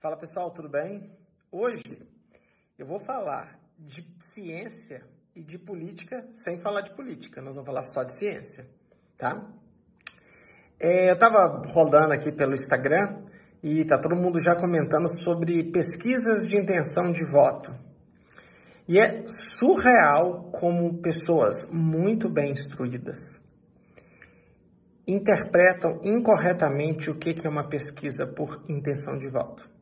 Fala pessoal, tudo bem? Hoje eu vou falar de ciência e de política sem falar de política, nós vamos falar só de ciência, tá? É, eu estava rodando aqui pelo Instagram e tá todo mundo já comentando sobre pesquisas de intenção de voto. E é surreal como pessoas muito bem instruídas interpretam incorretamente o que é uma pesquisa por intenção de voto.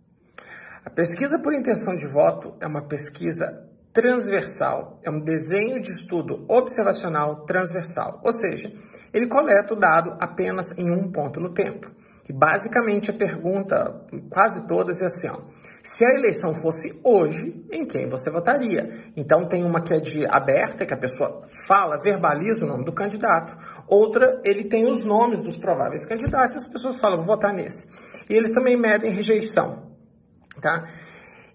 A pesquisa por intenção de voto é uma pesquisa transversal, é um desenho de estudo observacional transversal, ou seja, ele coleta o dado apenas em um ponto no tempo. E basicamente a pergunta, quase todas, é assim: ó, se a eleição fosse hoje, em quem você votaria? Então tem uma que é de aberta, que a pessoa fala, verbaliza o nome do candidato. Outra, ele tem os nomes dos prováveis candidatos, as pessoas falam, vou votar nesse. E eles também medem rejeição tá?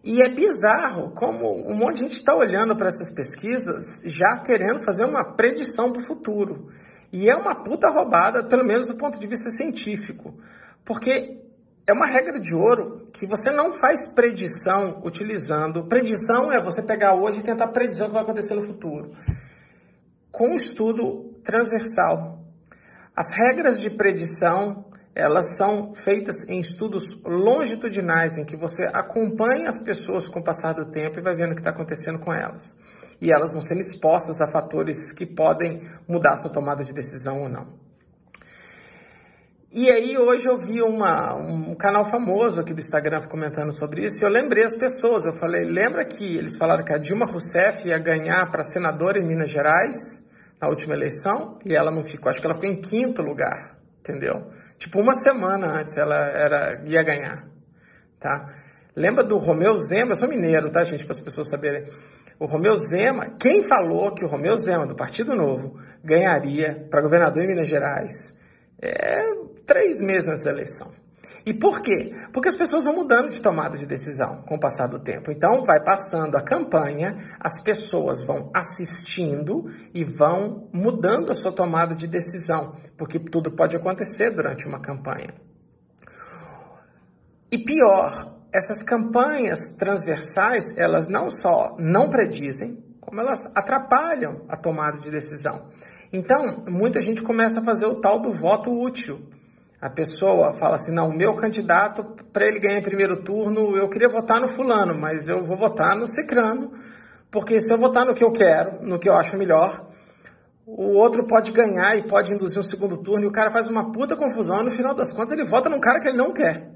E é bizarro como um monte de gente está olhando para essas pesquisas já querendo fazer uma predição para o futuro. E é uma puta roubada, pelo menos do ponto de vista científico. Porque é uma regra de ouro que você não faz predição utilizando. Predição é você pegar hoje e tentar predizer o que vai acontecer no futuro. Com um estudo transversal. As regras de predição elas são feitas em estudos longitudinais, em que você acompanha as pessoas com o passar do tempo e vai vendo o que está acontecendo com elas. E elas vão sendo expostas a fatores que podem mudar sua tomada de decisão ou não. E aí hoje eu vi uma, um canal famoso aqui do Instagram comentando sobre isso e eu lembrei as pessoas. Eu falei, lembra que eles falaram que a Dilma Rousseff ia ganhar para senadora em Minas Gerais na última eleição e ela não ficou, acho que ela ficou em quinto lugar, entendeu? Tipo, uma semana antes ela era, ia ganhar, tá? Lembra do Romeu Zema? Eu sou mineiro, tá, gente? Para as pessoas saberem. O Romeu Zema, quem falou que o Romeu Zema, do Partido Novo, ganharia para governador em Minas Gerais? É, três meses antes da eleição. E por quê? Porque as pessoas vão mudando de tomada de decisão com o passar do tempo. Então, vai passando a campanha, as pessoas vão assistindo e vão mudando a sua tomada de decisão, porque tudo pode acontecer durante uma campanha. E pior, essas campanhas transversais, elas não só não predizem, como elas atrapalham a tomada de decisão. Então, muita gente começa a fazer o tal do voto útil a pessoa fala assim: não, o meu candidato, para ele ganhar em primeiro turno, eu queria votar no fulano, mas eu vou votar no cicrano, porque se eu votar no que eu quero, no que eu acho melhor, o outro pode ganhar e pode induzir um segundo turno, e o cara faz uma puta confusão, e no final das contas ele vota num cara que ele não quer,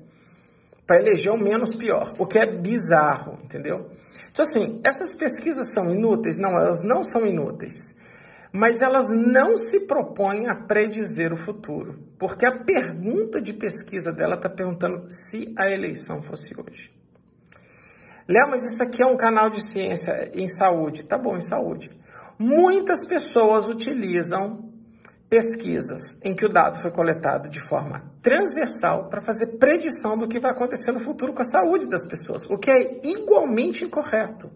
para eleger o menos pior, o que é bizarro, entendeu? Então, assim, essas pesquisas são inúteis? Não, elas não são inúteis mas elas não se propõem a predizer o futuro, porque a pergunta de pesquisa dela está perguntando se a eleição fosse hoje. Léo, mas isso aqui é um canal de ciência em saúde. Tá bom, em saúde. Muitas pessoas utilizam pesquisas em que o dado foi coletado de forma transversal para fazer predição do que vai acontecer no futuro com a saúde das pessoas, o que é igualmente incorreto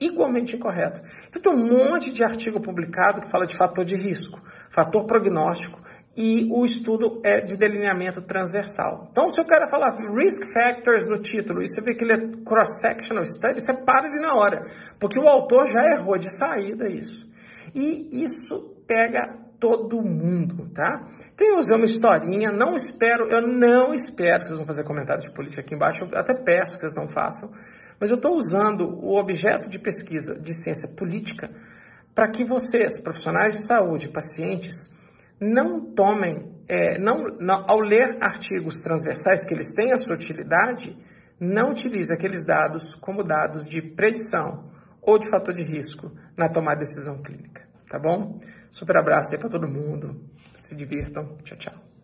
igualmente incorreto. Então tem um monte de artigo publicado que fala de fator de risco, fator prognóstico e o estudo é de delineamento transversal. Então, se eu quero falar risk factors no título e você vê que ele é cross-sectional study, você para ali na hora, porque o autor já errou de saída isso. E isso pega todo mundo, tá? Eu usei uma historinha, não espero, eu não espero que vocês vão fazer comentário de política aqui embaixo, até peço que vocês não façam, mas eu estou usando o objeto de pesquisa de ciência política para que vocês, profissionais de saúde, pacientes, não tomem, é, não, não, ao ler artigos transversais que eles têm a sua utilidade, não utilize aqueles dados como dados de predição ou de fator de risco na tomada de decisão clínica, tá bom? Super abraço aí para todo mundo, se divirtam, tchau, tchau.